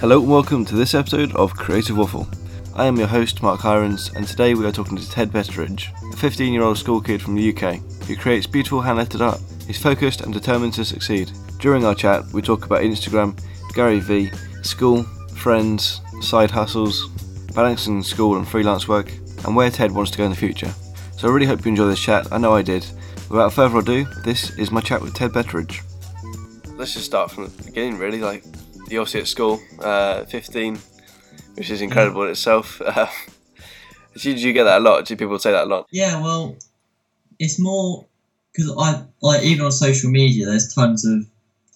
Hello and welcome to this episode of Creative Waffle. I am your host, Mark Irons, and today we are talking to Ted Betteridge, a 15 year old school kid from the UK who creates beautiful hand lettered art. He's focused and determined to succeed. During our chat, we talk about Instagram, Gary Vee, school, friends, side hustles, balancing school and freelance work, and where Ted wants to go in the future. So I really hope you enjoy this chat. I know I did. Without further ado, this is my chat with Ted Betteridge. Let's just start from the beginning, really. Like, you're obviously at school, uh, 15, which is incredible in itself. Uh, do you get that a lot? Do people say that a lot? Yeah, well, it's more because I like even on social media, there's tons of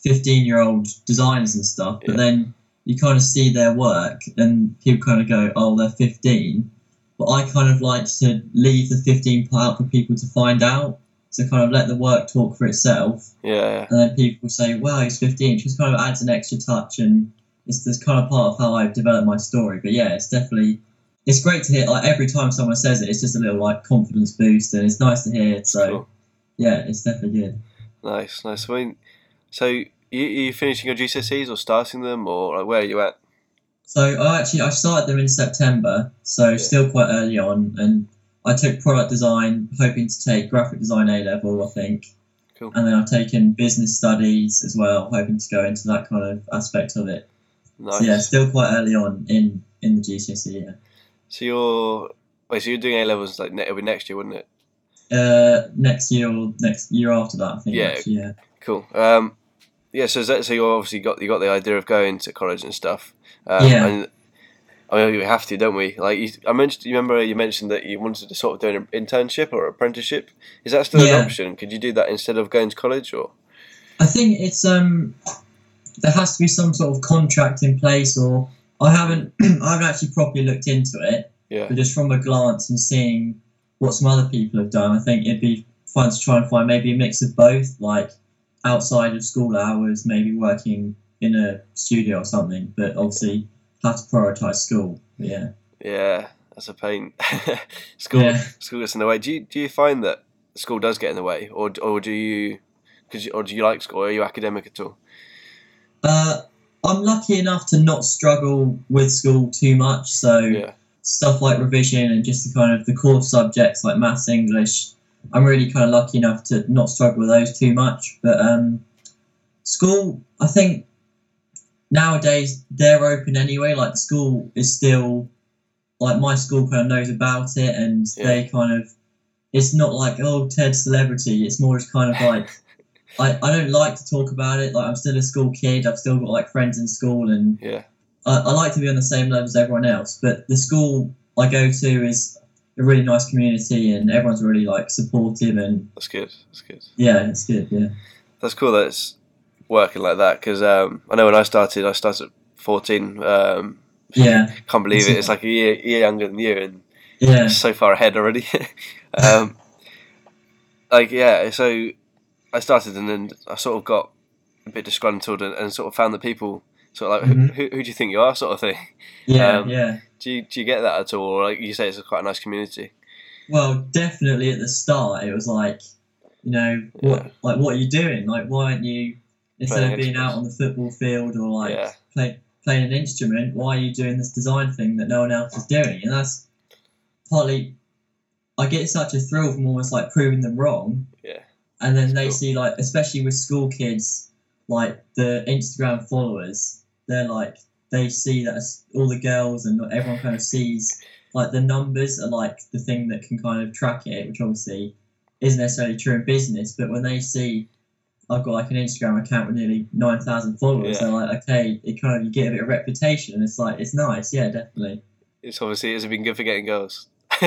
15 year old designers and stuff, but Yeah. then you kind of see their work and people kind of go, oh, they're 15. But I kind of like to leave the 15 part for people to find out. So kind of let the work talk for itself. Yeah. And then people say, wow, he's 15. It just kind of adds an extra touch and it's this kind of part of how I've developed my story. But yeah, it's definitely, it's great to hear. Like every time someone says it, it's just a little like confidence boost and it's nice to hear. So Cool. yeah, it's definitely good. Nice, nice. I mean, so you you finishing your GCSEs or starting them, or like, where are you at? So I actually I started them in September, so Yeah. still quite early on, and I took product design, hoping to take graphic design A level, I think, Cool. and then I've taken business studies as well, hoping to go into that kind of aspect of it. Nice. So yeah, still quite early on in in the GCSE. Yeah. So you're wait, so you're doing A levels like ne- it'll be next year, wouldn't it? Uh, next year or next year after that, I think. Yeah. Actually, yeah. Cool. Um, yeah. So is that, so you obviously got you got the idea of going to college and stuff. Um, Yeah. And, I mean, we have to, don't we? Like you, I mentioned. You remember you mentioned that you wanted to sort of do an internship or apprenticeship. Is that still Yeah. an option? Could you do that instead of going to college, or I think it's um there has to be some sort of contract in place or I haven't I haven't actually properly looked into it, yeah, but just from a glance and seeing what some other people have done, I think it'd be fun to try and find maybe a mix of both, like outside of school hours, maybe working in a studio or something, but obviously have to prioritise school. Yeah. yeah? That's a pain. school Yeah. school gets in the way. Do you do you find that school does get in the way, or or do you? Cause you, or do you like school? Are you academic at all? Uh I'm lucky enough to not struggle with school too much, so Yeah, stuff like revision and just the kind of the core subjects like maths, English. I'm really kind of lucky enough to not struggle with those too much. But um, school, I think nowadays they're open anyway. Like school is still like my school kind of knows about it, and Yeah. they kind of it's not like oh Ted celebrity. It's more just kind of like. I, I don't like to talk about it. Like I'm still a school kid. I've still got like friends in school, and yeah, I, I like to be on the same level as everyone else, but the school I go to is a really nice community and everyone's really like supportive and that's good. That's good. yeah, it's good. Yeah, That's cool that it's working like that because um, I know when I started, I started at 14. Um, yeah, can't believe it. It's like a year, year younger than you, and yeah, so far ahead already. um, like yeah, so I started and then I sort of got a bit disgruntled and, and sort of found that people sort of like Mhm. who, who, who do you think you are sort of thing. yeah, Um, yeah. Do you do you get that at all? Or like you say, it's a quite a nice community. Well, definitely at the start it was like, you know, what Yeah. like what are you doing? Like, why aren't you instead of being out on the football field or like Yeah. play, playing an instrument? Why are you doing this design thing that no one else is doing? And that's partly. I get such a thrill from almost like proving them wrong. Yeah. and then That's they cool. see like especially with school kids like the instagram followers they're like they see that all the girls and everyone kind of sees like the numbers are like the thing that can kind of track it which obviously isn't necessarily true in business but when they see i've got like an instagram account with nearly 9000 followers Yeah. they're like okay it kind of you get a bit of reputation and it's like it's nice yeah definitely It's obviously has it's been good for getting girls.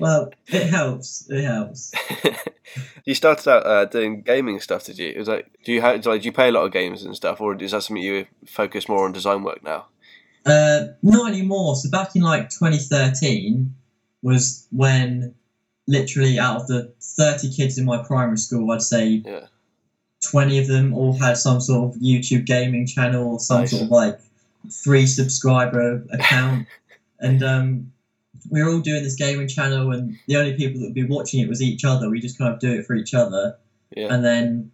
well it helps it helps you started out uh, doing gaming stuff, did you? It was like, do you have, like, do you play a lot of games and stuff, or is that something you focus more on design work now? Uh, not anymore. So back in like 2013 was when literally out of the 30 kids in my primary school, I'd say Yeah. 20 of them all had some sort of YouTube gaming channel or some Nice. sort of like free subscriber account. and um, we were all doing this gaming channel, and the only people that would be watching it was each other. We just kind of do it for each other. Yeah. And then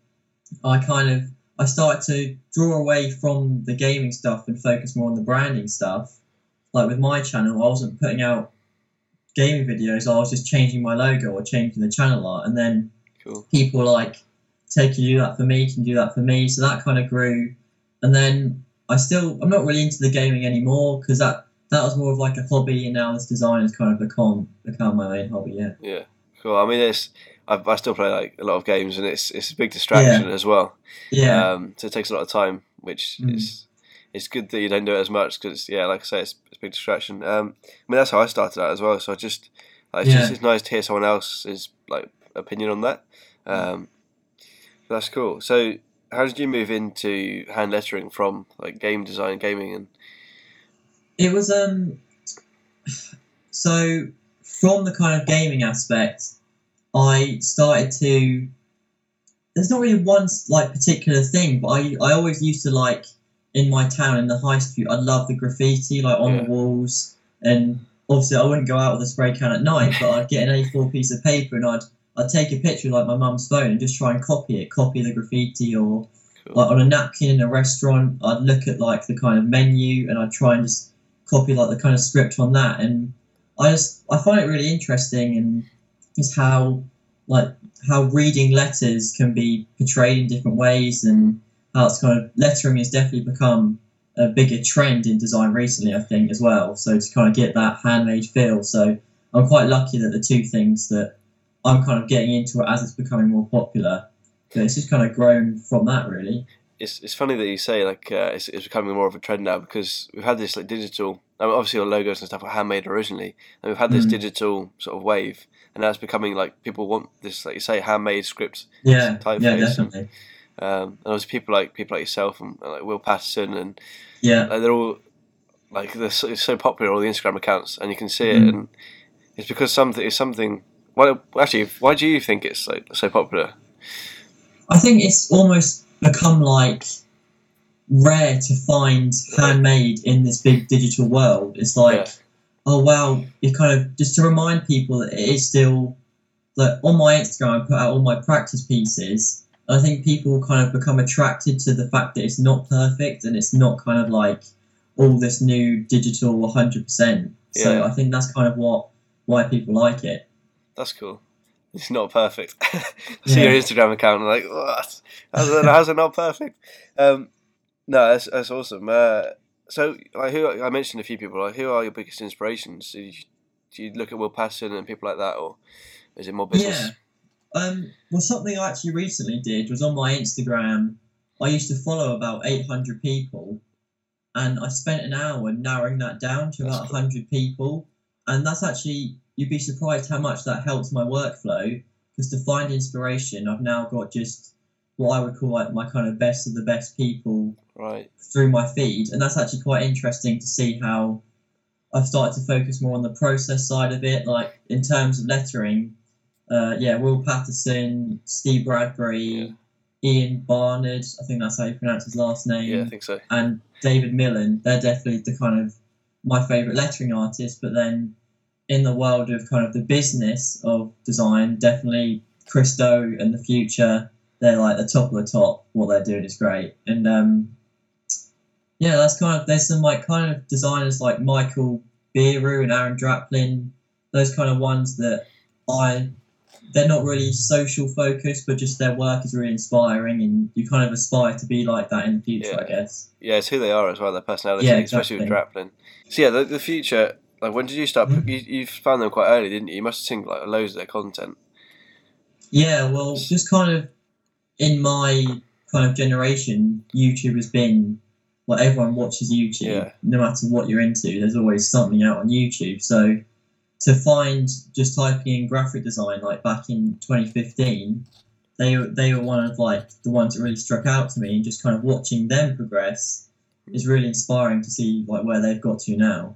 I kind of I started to draw away from the gaming stuff and focus more on the branding stuff. Like with my channel, I wasn't putting out gaming videos. I was just changing my logo or changing the channel art, and then Cool. people like, "Take you do that for me? Can you do that for me?" So that kind of grew, and then I still I'm not really into the gaming anymore because that that was more of like a hobby, and now this design has kind of become become my main hobby. Yeah. Yeah, cool. I mean, it's I, I still play like a lot of games, and it's it's a big distraction as well. Yeah. Um, so it takes a lot of time, which Mm. is it's good that you don't do it as much because yeah, like I say, it's, it's a big distraction. Um, I mean, that's how I started out as well. So I just like, it's just it's nice to hear someone else's like opinion on that. Um, that's cool. So how did you move into hand lettering from like game design, gaming, and It was um so from the kind of gaming aspect, I started to there's not really one like particular thing, but I I always used to like in my town in the high street, I love the graffiti like on Yeah. the walls and obviously I wouldn't go out with a spray can at night, but I'd get an A4 piece of paper and I'd I'd take a picture of, like my mum's phone and just try and copy it, copy the graffiti or Cool. like on a napkin in a restaurant, I'd look at like the kind of menu and I'd try and just copy like the kind of script on that. And I just I find it really interesting and is how like how reading letters can be portrayed in different ways and mm. how it's kind of lettering has definitely become a bigger trend in design recently, I think, as well. So to kind of get that handmade feel. So I'm quite lucky that the two things that I'm kind of getting into it as it's becoming more popular. that It's just kind of grown from that, really. it's it's funny that you say like uh, it's, it's becoming more of a trend now because we've had this like digital. I mean, obviously, our logos and stuff were handmade originally, and we've had this Mm. digital sort of wave, and now it's becoming like people want this, like you say, handmade script. Yeah, Typeface yeah, and- definitely. Um, and there's people like people like yourself and, and like Will Paterson, and Yeah, like, they're all like they're so, it's so popular all the Instagram accounts, and you can see it, Mm. and it's because something it's something. Well, actually, why do you think it's like so popular? I think it's almost become like rare to find handmade in this big digital world. It's like, Yeah. oh wow, you kind of just to remind people that it is still like on my Instagram, I put out all my practice pieces. I think people kind of become attracted to the fact that it's not perfect and it's not kind of like all this new digital 100%. So Yeah. I think that's kind of what why people like it. That's cool. It's not perfect. I see Yeah. your Instagram account and I'm like, what? How's it, how's it not perfect? Um, no, that's, that's awesome. Uh, so, like, who I mentioned a few people. Like, who are your biggest inspirations? Do you, do you look at Will Paterson and people like that, or is it more business? Yeah. Um, well, something I actually recently did was on my Instagram. I used to follow about 800 people, and I spent an hour narrowing that down to That's about cool. 100 people. And that's actually, you'd be surprised how much that helps my workflow. Because to find inspiration, I've now got just what I would call like my kind of best of the best people Right. through my feed, and that's actually quite interesting to see how I've started to focus more on the process side of it. Like in terms of lettering, uh, yeah, Will Paterson, Steve Bradbury, Ian Barnard, I think that's how you pronounce his last name, Yeah, I think so. and David Milan. They're definitely the kind of my favorite lettering artists. But then in the world of kind of the business of design, definitely Chris Do and the Futur. They're like the top of the top. What they're doing is great, and um, yeah, that's kind of there's some like kind of designers like Michael Bierut and Aaron Draplin, those kind of ones that I they're not really social focused, but just their work is really inspiring, and you kind of aspire to be like that in the Futur, I guess. Yeah, it's who they are as well, their personality, Yeah, especially with. Draplin. So, yeah, the, the future, like, when did you start? Mhm. You, you found them quite early, didn't you? You must have seen, like, loads of their content. Yeah, well, just kind of in my kind of generation, YouTube has been like everyone watches YouTube. Yeah. No matter what you're into, there's always something out on YouTube. So to find just typing in graphic design like back in 2015, they they were one of like the ones that really struck out to me, and just kind of watching them progress is really inspiring to see like where they've got to now.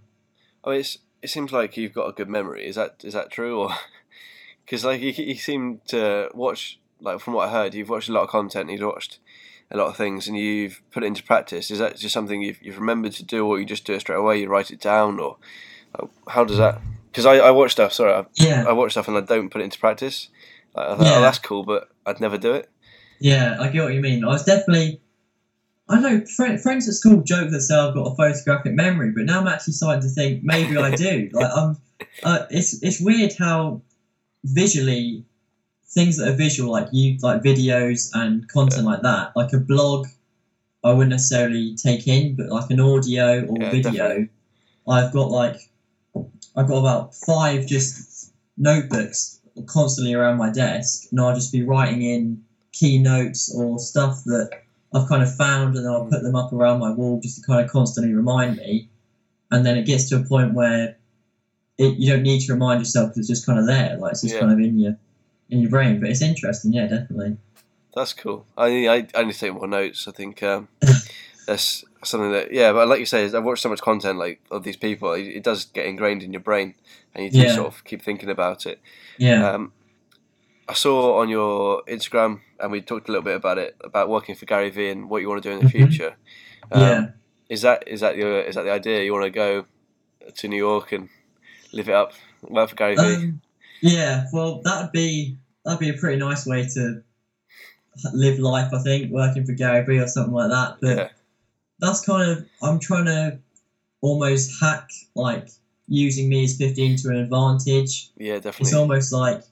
I mean, it's, it seems like you've got a good memory. Is that is that true, or because like you, you seem to watch like from what I heard, you've watched a lot of content, you've watched a lot of things, and you've put it into practice. Is that just something you've you've remembered to do, or you just do it straight away? You write it down, or like, how does that? Because I, I watch stuff. Sorry, I, Yeah. I watch stuff and I don't put it into practice. Like, I thought, oh, Yeah. oh, that's cool, but I'd never do it. Yeah, I get what you mean. I was definitely. I know friend, friends at school joke that say I've got a photographic memory, but now I'm actually starting to think maybe I do. Like I'm, uh, it's it's weird how visually things that are visual, like you like videos and content like that, like a blog, I wouldn't necessarily take in, but like an audio or Yeah, video, definitely. I've got like I've got about five just notebooks constantly around my desk, and I'll just be writing in keynotes or stuff that I've kind of found, and I'll put them up around my wall just to kind of constantly remind me. And then it gets to a point where it, you don't need to remind yourself because it's just kind of there, like it's just Yeah. kind of in your in your brain. But it's interesting, yeah, definitely. That's cool. I I, I need to take more notes. I think um, that's something that yeah. But like you say, I've watched so much content like of these people. It, it does get ingrained in your brain, and you do Yeah. sort of keep thinking about it. Yeah, Um, I saw on your Instagram, and we talked a little bit about it about working for Gary Vee and what you want to do in the Mhm. future. Um, yeah. Is that is that your is that the idea? You want to go to New York and live it up, work for Gary Vee? Um, yeah, well, that'd be that'd be a pretty nice way to live life. I think working for Gary Vee or something like that. But yeah, that's kind of I'm trying to almost hack like using me as 15 to an advantage. yeah, definitely. It's almost like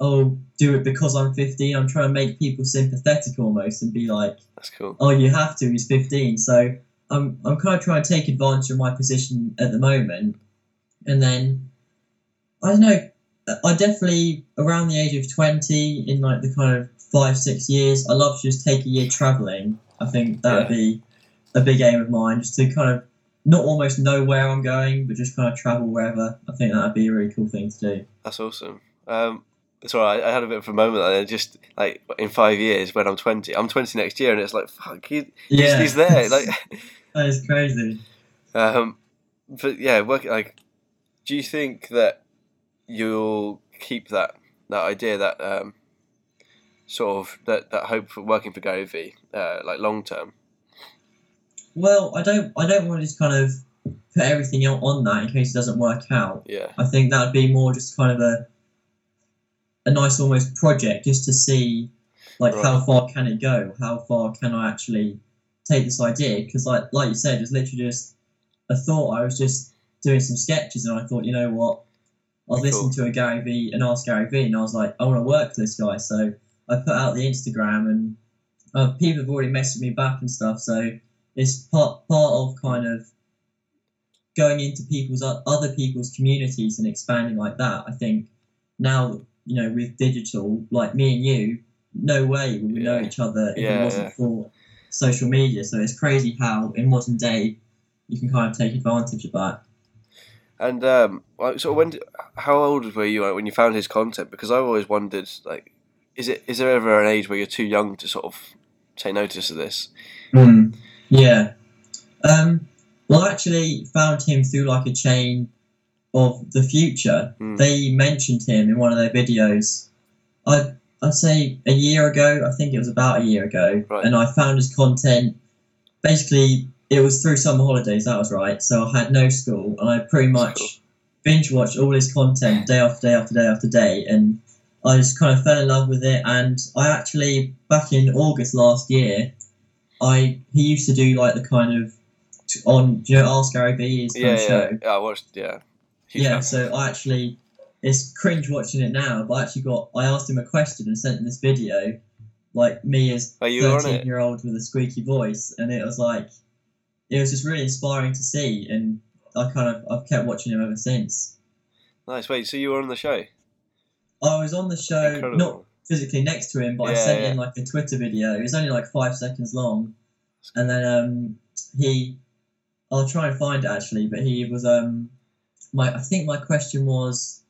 oh, do it because I'm 15. I'm trying to make people sympathetic almost and be like, That's cool. oh, you have to. He's 15. So I'm I'm kind of trying to take advantage of my position at the moment, and then I don't know. I definitely around the age of 20, in like the kind of five six years, I love to just take a year traveling. I think that would Yeah. be a big aim of mine, just to kind of not almost know where I'm going, but just kind of travel wherever. I think that would be a really cool thing to do. That's awesome. Um, right. I had a bit of a moment there. Just like in five years, when I'm 20, I'm 20 next year, and it's like fuck, he, he's, he's there. Like, that is crazy. um, but yeah, work like. Do you think that you'll keep that that idea that um, sort of that, that hope for working for Gary Vee, uh, like long term? Well, I don't I don't want to just kind of put everything on- on that in case it doesn't work out. Yeah, I think that would be more just kind of a a nice almost project just to see like Right. how far can it go? How far can I actually take this idea? Because like like you said, it's literally just a thought. I was just doing some sketches and I thought, you know what? I was Cool. listening to a Gary Vee and Ask Gary Vee and I was like, I want to work for this guy. So I put out the Instagram and uh, people have already messaged me back and stuff. So it's part part of kind of going into people's other people's communities and expanding like that. I think now you know with digital, like me and you, no way would we know each other if Yeah, it wasn't yeah. for social media. So it's crazy how in modern day you can kind of take advantage of that. and um, like, sort when, did- how old were you when you found his content? Because I've always wondered, like, is it is there ever an age where you're too young to sort of take notice of this? Yeah. Um, well, I actually found him through like a chain of the Futur. Mm. They mentioned him in one of their videos. I I'd say a year ago. I think it was about a year ago, Right. and I found his content. Basically, it was through summer holidays. That was right. So I had no school, and I pretty much cool. binge watched all his content day after day after day after day, and I just kind of fell in love with it. And I actually back in August last year, I he used to do like the kind of on do you know Ask Gary Vee his Yeah, yeah, show. yeah. I watched. Yeah, Yeah, so I actually it's cringe watching it now, but I actually got I asked him a question and sent him this video, like me as Oh, you were on it? thirteen year old with a squeaky voice, and it was like it was just really inspiring to see, and I kind of I've kept watching him ever since. Nice. Wait, so you were on the show? I was on the show, Incredible. not physically next to him, but I sent yeah. in like a Twitter video. It was only like five seconds long, and then um, he, I'll try and find it actually, but he was um, my I think my question was,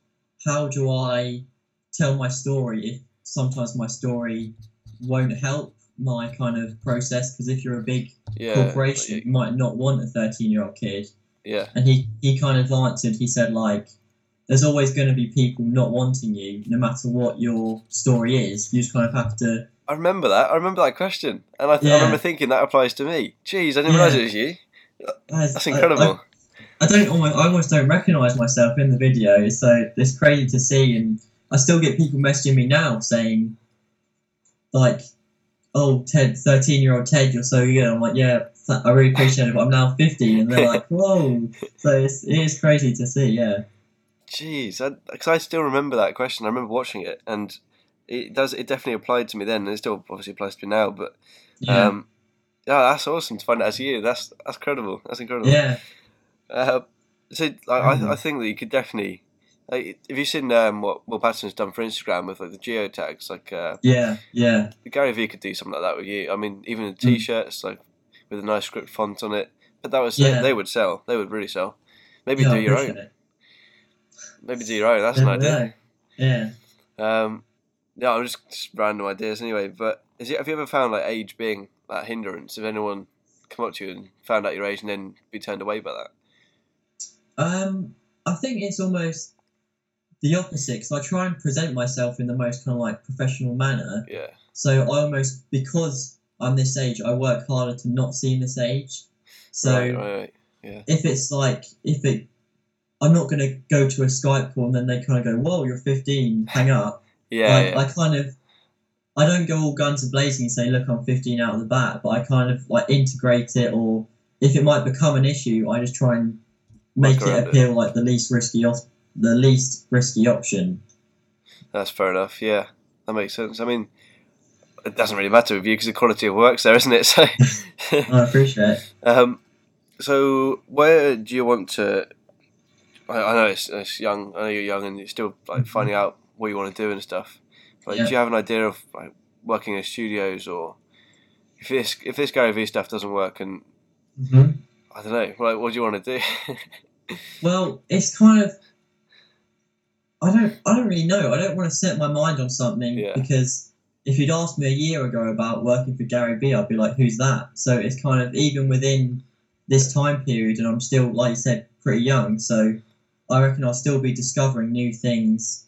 how do I tell my story if sometimes my story won't help my kind of process because if you're a big Yeah. corporation, like, you might not want a 13 year old kid yeah. and he, he kind of answered he said like there's always going to be people not wanting you no matter what your story is you just kind of have to I remember that. I remember that question, and I, th- I remember thinking that applies to me. Jeez, I didn't Yeah. realise it was you. That's I- incredible. I, I don't almost I almost don't recognize myself in the video so it's crazy to see and I still get people messaging me now saying like oh Ted, thirteen year old Ted, you're so good. I'm like, yeah, th- I really appreciate it, but I'm now fifty, and they're like, whoa. So it's it is crazy to see. Yeah. Jeez, because I, still remember that question. I remember watching it, and it does. It definitely applied to me then, and it still obviously applies to me now. But Yeah. um, yeah, that's awesome to find out as you. That's that's incredible. That's incredible. yeah. Uh, so like, Mhm. I, I think that you could definitely. Like, have you seen um, what Will Paterson's done for Instagram with like the geotags? Like uh, Yeah. Yeah. Gary Vee could do something like that with you. I mean, even the Mm. t-shirts like with a nice script font on it. But that was Yeah. they, they would sell. They would really sell. Maybe yeah, do your own. it. Maybe do your own. That's an idea. Yeah. Um, yeah, I'm just, just random ideas anyway. But is it, have you ever found like age being that hindrance? If anyone come up to you and found out your age and then be turned away by that? Um, I think it's almost the opposite because I try and present myself in the most kind of like professional manner. Yeah, So I almost because I'm this age, I work harder to not seem this age. So right, right, right. if it's like if it, I'm not gonna go to a Skype call and then they kind of go, "Whoa, you're 15, hang up." Yeah, I, yeah. I kind of. I don't go all guns blazing and say, "Look, I'm 15 out of the bat," but I kind of like integrate it, or if it might become an issue, I just try and make it it. appeal like the least risky, op- the least risky option. That's fair enough. Yeah, that makes sense. I mean, it doesn't really matter with you because the quality of work's there, isn't it? So, I appreciate it. um, so where do you want to? I, I know it's, it's young. I know you're young and you're still like finding out what you want to do and stuff. But Yeah. do you have an idea of like working in studios or if this if this Gary Vee stuff doesn't work and Mhm. I don't know, like what do you want to do? Well, it's kind of. I don't. I don't really know. I don't want to set my mind on something Yeah. because if you'd asked me a year ago about working for Gary Vee, I'd be like, "Who's that?" So it's kind of even within this time period, and I'm still, like you said, pretty young. So I reckon I'll still be discovering new things.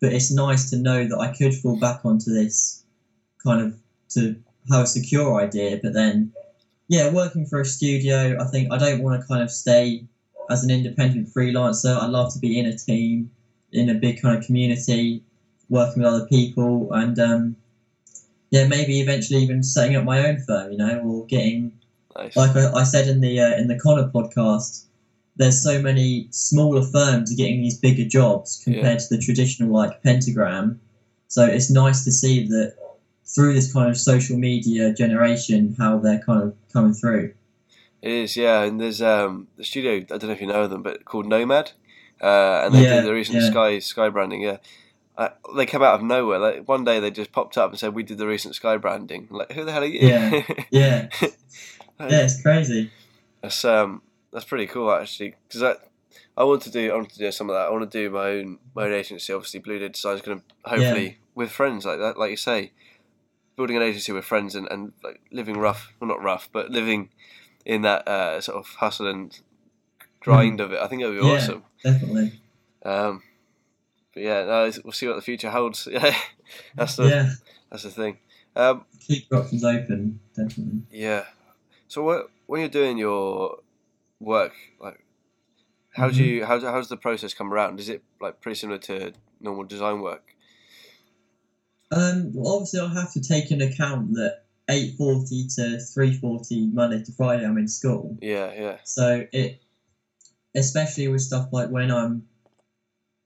But it's nice to know that I could fall back onto this kind of to have a secure idea. But then, yeah, working for a studio, I think I don't want to kind of stay as an independent freelancer. I love to be in a team, in a big kind of community, working with other people, and um, yeah, maybe eventually even setting up my own firm, you know, or getting nice. like I, I said in the uh, in the Connor podcast. There's so many smaller firms getting these bigger jobs compared to the traditional like pentagram. So it's nice to see that through this kind of social media generation, how they're kind of coming through. It is, yeah. And there's um the studio. I don't know if you know them, but called Nomad, uh, and they Yeah, did the recent yeah. Sky Sky branding. Yeah, uh, they came out of nowhere. Like one day they just popped up and said, "We did the recent Sky branding." Like, who the hell are you? Yeah. Yeah, yeah, it's crazy. That's um that's pretty cool actually because I I want to do I want to do some of that. I want to do my own my own agency. Obviously, Blue Dead Design is going to hopefully with friends like that, like you say, building an agency with friends and and like living rough, well not rough, but living in that uh, sort of hustle and grind of it. I think it would be Yeah. awesome. Definitely. Um, but yeah, no, we'll see what the future holds. Yeah, that's the Yeah. that's the thing. Um, Keep your options open. Definitely. Yeah. So what when you're doing your work, like how do Mhm. you how, how does the process come around? Is it like pretty similar to normal design work? Um, well, obviously, I'll have to take into account that 8.40 to 3.40 Monday to Friday I'm in school. Yeah, yeah, So it, especially with stuff like when I'm,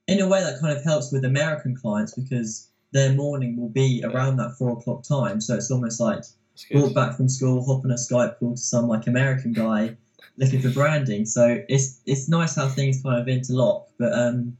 in a way that kind of helps with American clients because their morning will be Yeah. around that four o'clock time. So it's almost like good. back from school, hopping a Skype call to some like American guy looking for branding. So it's it's nice how things kind of interlock. But um,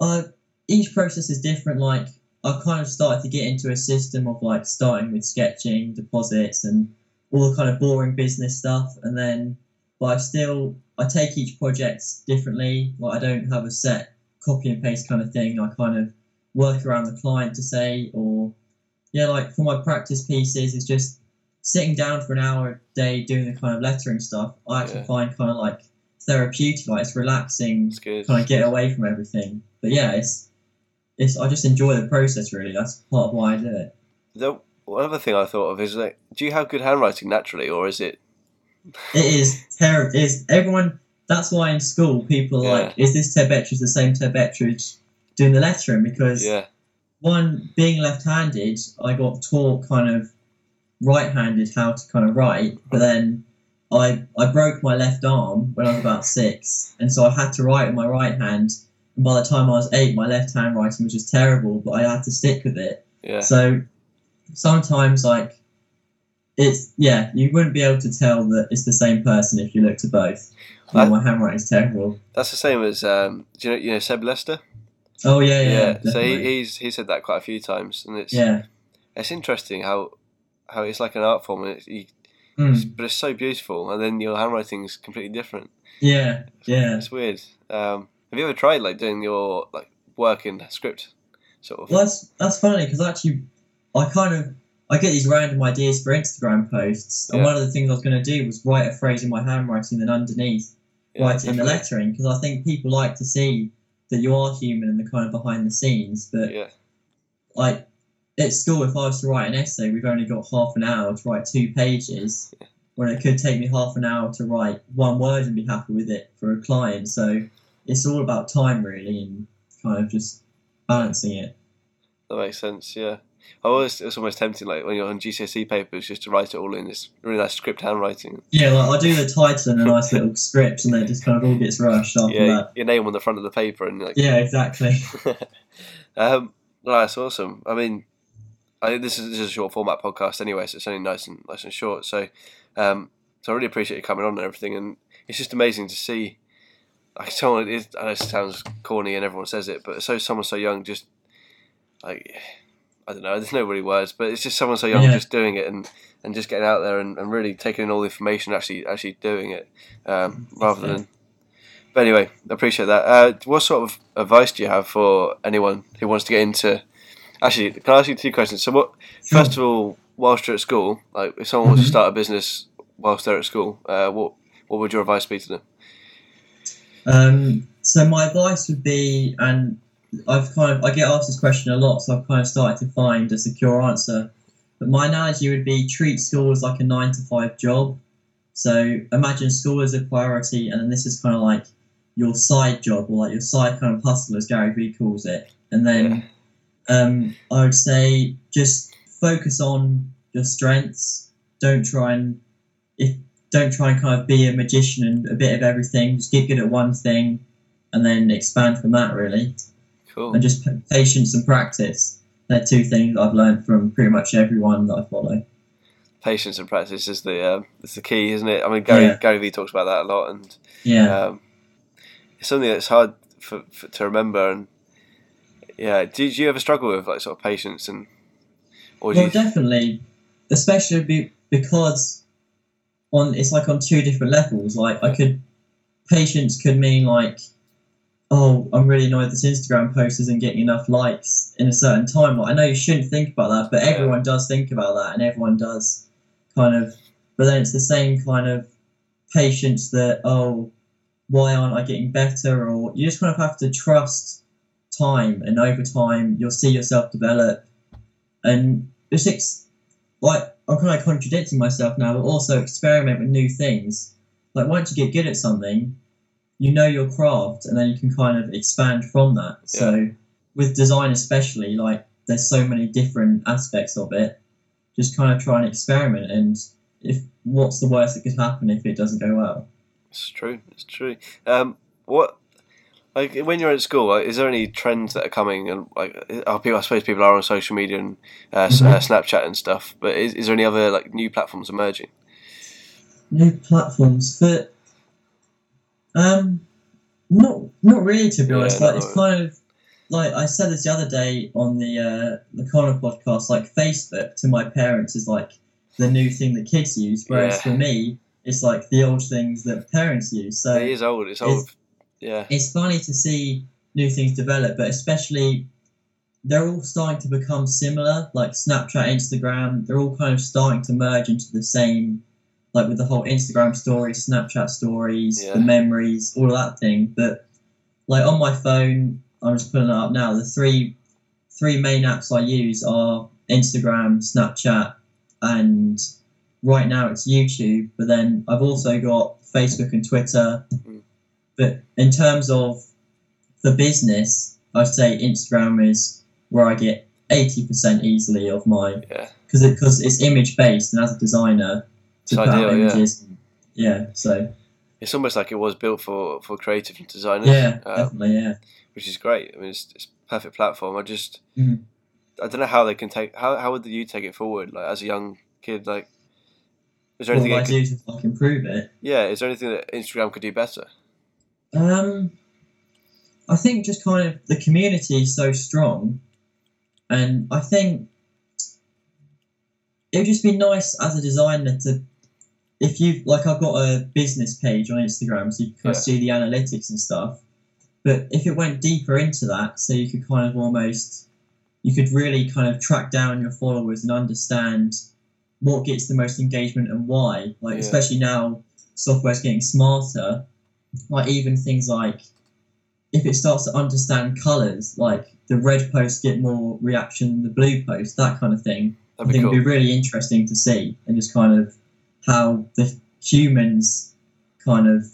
uh, each process is different. Like I've kind of started to get into a system of like starting with sketching, deposits, and all the kind of boring business stuff, and then but I still I take each project differently. Like I don't have a set copy and paste kind of thing. I kind of work around the client to say or yeah, like for my practice pieces, it's just sitting down for an hour a day doing the kind of lettering stuff. I actually Yeah. find kind of like therapeutic, like it's relaxing, It's good. kind of get away from everything. But yeah, it's it's I just enjoy the process really. That's part of why I do it. The one other thing I thought of is like, do you have good handwriting naturally, or is it? It is terrible. Is everyone? That's why in school people are Yeah. like, is this Ted Bettridge the same Ted Bettridge doing the lettering? Because Yeah, one being left-handed, I got taught kind of right-handed how to kind of write, but then I I broke my left arm when I was about six, and so I had to write with my right hand. And by the time I was eight, my left hand writing was just terrible, but I had to stick with it. Yeah. So sometimes, like, it's yeah, you wouldn't be able to tell that it's the same person if you looked at both. I- Oh, my handwriting's terrible. That's the same as um, do you know you know Seb Lester? Oh yeah, yeah. yeah So he, he's he said that quite a few times, and it's yeah. it's interesting how how it's like an art form, and it's, you, Mm. but it's so beautiful, and then your handwriting's completely different. Yeah, yeah. It's weird. Um, have you ever tried like doing your like work in script, sort of? Well, that's that's funny because actually, I kind of I get these random ideas for Instagram posts, and Yeah. one of the things I was going to do was write a phrase in my handwriting, then underneath Yeah, write it in the lettering because I think people like to see that you are human and the kind of behind the scenes. But Yeah, like at school, if I was to write an essay, we've only got half an hour to write two pages, when it could take me half an hour to write one word and be happy with it for a client. So it's all about time, really, and kind of just balancing it. that makes sense. Yeah, I always it's almost tempting like when you're on GCSE papers just to write it all in this really nice script handwriting. Yeah, like I do the title and a nice little script, and then it just kind of all gets rushed after Yeah, that. your name on the front of the paper and like. Yeah, exactly. um, no, that's awesome. I mean, I this is, this is a short format podcast anyway, so it's only nice and nice and short. So, um, so I really appreciate you coming on and everything, and it's just amazing to see. Like someone, it is, I know it sounds corny and everyone says it, but so someone so young, just like I don't know, there's no really words, but it's just someone so young Yeah. just doing it and, and just getting out there and, and really taking in all the information, actually actually doing it, um, rather than. But anyway, I appreciate that. Uh, what sort of advice do you have for anyone who wants to get into? Actually, can I ask you two questions? So, what first of all, whilst you're at school, like if someone wants to Mhm. start a business whilst they're at school, uh, what what would your advice be to them? Um, so my advice would be, and I've kind of I get asked this question a lot, so I've kind of started to find a secure answer. But my analogy would be treat school as like a nine to five job. So imagine school as a priority, and then this is kind of like your side job or like your side kind of hustle, as Gary Vee calls it. And then um, I would say just focus on your strengths. Don't try and if don't try and kind of be a magician and a bit of everything. Just get good at one thing, and then expand from that. Really, Cool. and just patience and practice. They're two things I've learned from pretty much everyone that I follow. Patience and practice is the um, is the key, isn't it? I mean, Gary Yeah. Gary Vee talks about that a lot, and Yeah, um, it's something that's hard for, for to remember. And yeah, did you ever struggle with like sort of patience and or well, you, definitely, especially be, because on it's like on two different levels. Like I could patience could mean like, oh, I'm really annoyed this Instagram post isn't getting enough likes in a certain time. Like, I know you shouldn't think about that, but everyone does think about that, and everyone does kind of. But then it's the same kind of patience that oh, why aren't I getting better? Or you just kind of have to trust time, and over time you'll see yourself develop, and ex- like I'm kind of contradicting myself now, but also experiment with new things. Like once you get good at something, you know your craft, and then you can kind of expand from that. So with design, especially, like there's so many different aspects of it. Just kind of try and experiment, and if what's the worst that could happen if it doesn't go well? It's true. It's true. Um, what like when you're at school, like, is there any trends that are coming? And like, are people, I suppose people are on social media and uh, s- uh, Snapchat and stuff. But is, is there any other like new platforms emerging? New platforms, but um, not not really to be Yeah, honest. Like it's really. kind of like I said this the other day on the uh, the Connor podcast. Like Facebook to my parents is like the new thing that kids use, whereas Yeah. for me, it's like the old things that parents use. So it is old. It's old. Yeah. it's funny to see new things develop, but especially they're all starting to become similar. Like Snapchat, Instagram, they're all kind of starting to merge into the same, like with the whole Instagram stories, Snapchat stories, Yeah. the memories, all of that thing. But like on my phone, I'm just pulling it up now. The three three main apps I use are Instagram, Snapchat, and right now it's YouTube. But then I've also got Facebook and Twitter. Hmm. Mm. But in terms of the business, I'd say Instagram is where I get eighty percent easily of my Yeah. because it, it's image based, and as a designer, to It's put ideal, out yeah. images, yeah. So It's almost like it was built for for creative designers. yeah, uh, definitely, yeah. which is great. I mean, it's, it's a perfect platform. I just, Mhm. I don't know how they can take. How how would you take it forward? Like as a young kid, like, is there What anything? I could- do to like improve it? yeah, is there anything that Instagram could do better? Um, I think just kind of the community is so strong, and I think it would just be nice as a designer to, if you like, I've got a business page on Instagram, so you can kind Yeah. of see the analytics and stuff. But if it went deeper into that, so you could kind of almost, you could really kind of track down your followers and understand what gets the most engagement and why. Like Yeah. especially now, software's getting smarter like even things like if it starts to understand colors like the red posts get more reaction than the blue post that kind of thing i That'd be think cool. it'd be really interesting to see and just kind of how the humans kind of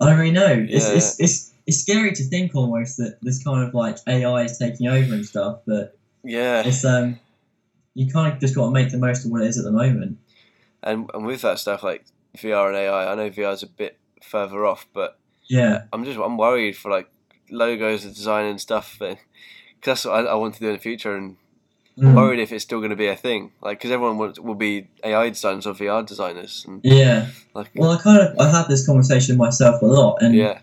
i don't really know. It's, Yeah, it's, it's it's scary to think almost that this kind of like ai is taking over and stuff but yeah, it's um you kind of just got to make the most of what it is at the moment. And and with that stuff like VR and AI, I know VR is a bit further off, but yeah I'm just I'm worried for like logos and design and stuff. Because that's what I, I want to do in the future, and I'm Mm. worried if it's still going to be a thing. Like, because everyone will, will be AI designers or VR designers, and yeah like, well i kind of i have this conversation myself a lot and yeah,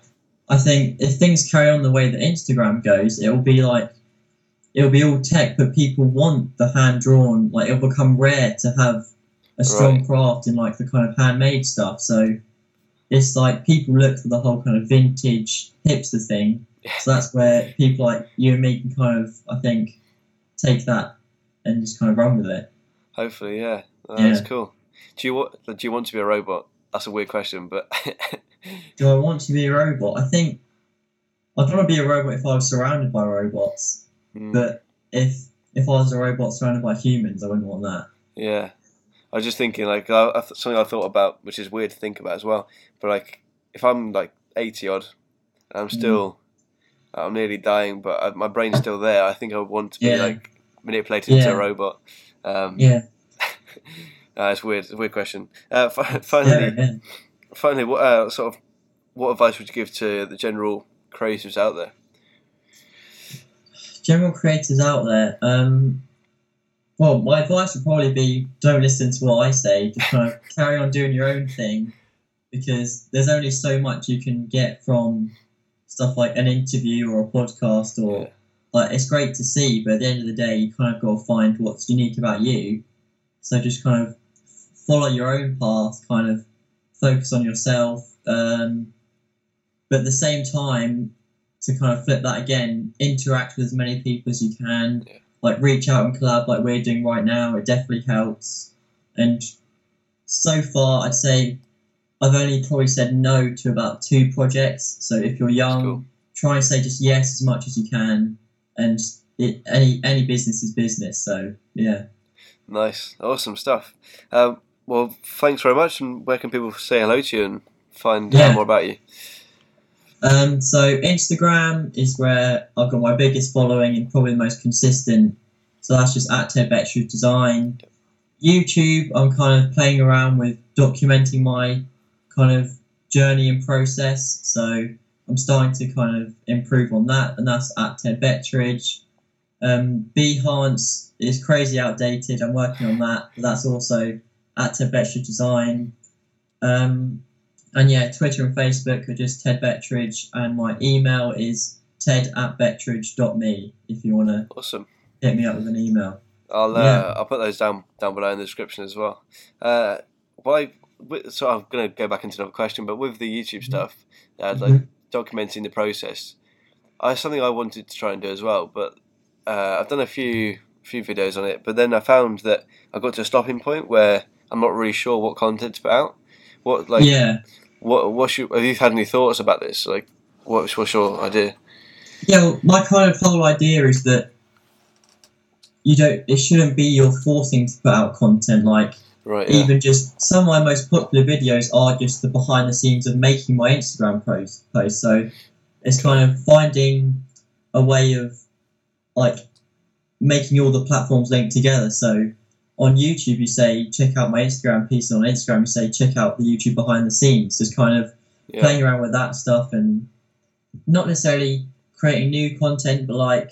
I think if things carry on the way that Instagram goes, it'll be like it'll be all tech, but people want the hand drawn. Like it'll become rare to have a strong Right. craft in like the kind of handmade stuff. So it's like people look for the whole kind of vintage hipster thing. So that's where people like you and me can kind of, I think, take that and just kind of run with it. hopefully, yeah, Oh, that's cool. Do you want do you want to be a robot? That's a weird question, but Do I want to be a robot? I think I'd want to be a robot if I was surrounded by robots. Mm, But if if I was a robot surrounded by humans, I wouldn't want that. yeah, I was just thinking like I, I, th- something I thought about, which is weird to think about as well. But like, if I'm like eighty odd, and I'm Mm. still, I'm nearly dying, but I, my brain's still there. I think I would want to be Yeah. like manipulated into a robot. Um, Yeah. uh, it's weird. It's a weird question. Uh, fi- finally, Yeah, yeah. finally, what uh, sort of what advice would you give to the general creators out there? General creators out there. Um, well, my advice would probably be don't listen to what I say. Just kind of carry on doing your own thing, because there's only so much you can get from stuff like an interview or a podcast or Yeah. like it's great to see, but at the end of the day, you kind of got to find what's unique about you. So just kind of follow your own path, kind of focus on yourself, um, but at the same time, to kind of flip that again, interact with as many people as you can, Yeah. Like reach out and collab like we're doing right now. It definitely helps. And so far, I'd say I've only probably said no to about two projects. So if you're young, cool. try and say just yes as much as you can, and it, any any business is business. So yeah. Nice, awesome stuff. Um, well, thanks very much. And where can people say hello to you and find Yeah. out more about you? Um, so Instagram is where I've got my biggest following and probably the most consistent. So that's just at Ted Betridge Design. YouTube, I'm kind of playing around with documenting my kind of journey and process. So I'm starting to kind of improve on that, and that's at Ted Betridge. Um, Behance is crazy outdated. I'm working on that, that's also at Ted Betridge Design. Um, and yeah, Twitter and Facebook are just Ted Betridge, and my email is ted at betridge.me if you want to Awesome. hit me up with an email. I'll uh, Yeah. I'll put those down down below in the description as well. Uh, why? So I'm going to go back into another question, but with the YouTube Mhm. stuff, uh, like documenting the process, I something I wanted to try and do as well. But uh, I've done a few few videos on it, but then I found that I got to a stopping point where I'm not really sure what content to put out. What like yeah, what what's your, have you had any thoughts about this? Like what's what's your idea? yeah. Well, my kind of whole idea is that you don't. It shouldn't be you're forcing to put out content. Like Right. Yeah. even just some of my most popular videos are just the behind the scenes of making my Instagram post. Post. So it's kind of finding a way of like making all the platforms linked together. So on YouTube, you say check out my Instagram piece, and on Instagram, you say check out the YouTube behind the scenes. Just kind of Yeah. playing around with that stuff and not necessarily creating new content, but like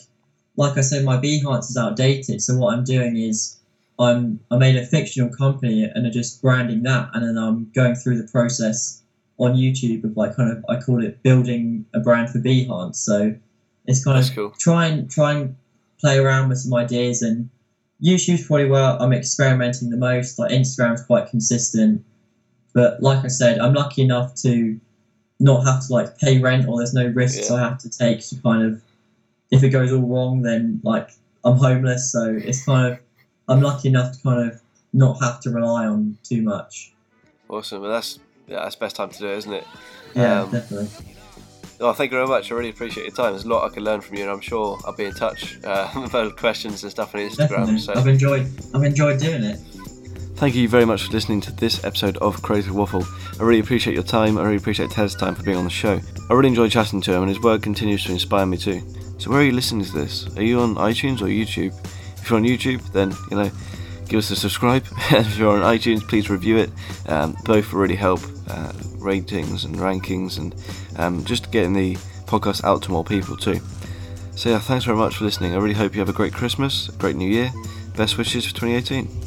like I said, my Behance is outdated. So what I'm doing is I'm I made a fictional company and I'm just branding that, and then I'm going through the process on YouTube of like kind of I call it building a brand for Behance. So it's kind That's of cool. try and try and play around with some ideas and YouTube's probably where I'm experimenting the most. Like Instagram's quite consistent, but like I said, I'm lucky enough to not have to like pay rent or there's no risks Yeah. I have to take to kind of if it goes all wrong then like I'm homeless so it's kind of I'm lucky enough to kind of not have to rely on too much. Awesome. Well, that's yeah, that's best time to do it, isn't it? Yeah, Um, definitely. Oh, thank you very much. I really appreciate your time. There's a lot I can learn from you, and I'm sure I'll be in touch uh, about questions and stuff on Instagram. Definitely. So I've enjoyed I've enjoyed doing it. Thank you very much for listening to this episode of Creative Waffle. I really appreciate your time. I really appreciate Ted's time for being on the show. I really enjoy chatting to him, and his work continues to inspire me too. So, where are you listening to this? Are you on iTunes or YouTube? If you're on YouTube, then you know, give us a subscribe. If you're on iTunes, please review it. Um, both really help uh, ratings and rankings, and um, just getting the podcast out to more people too. So yeah, thanks very much for listening. I really hope you have a great Christmas, a great New Year. Best wishes for 2018.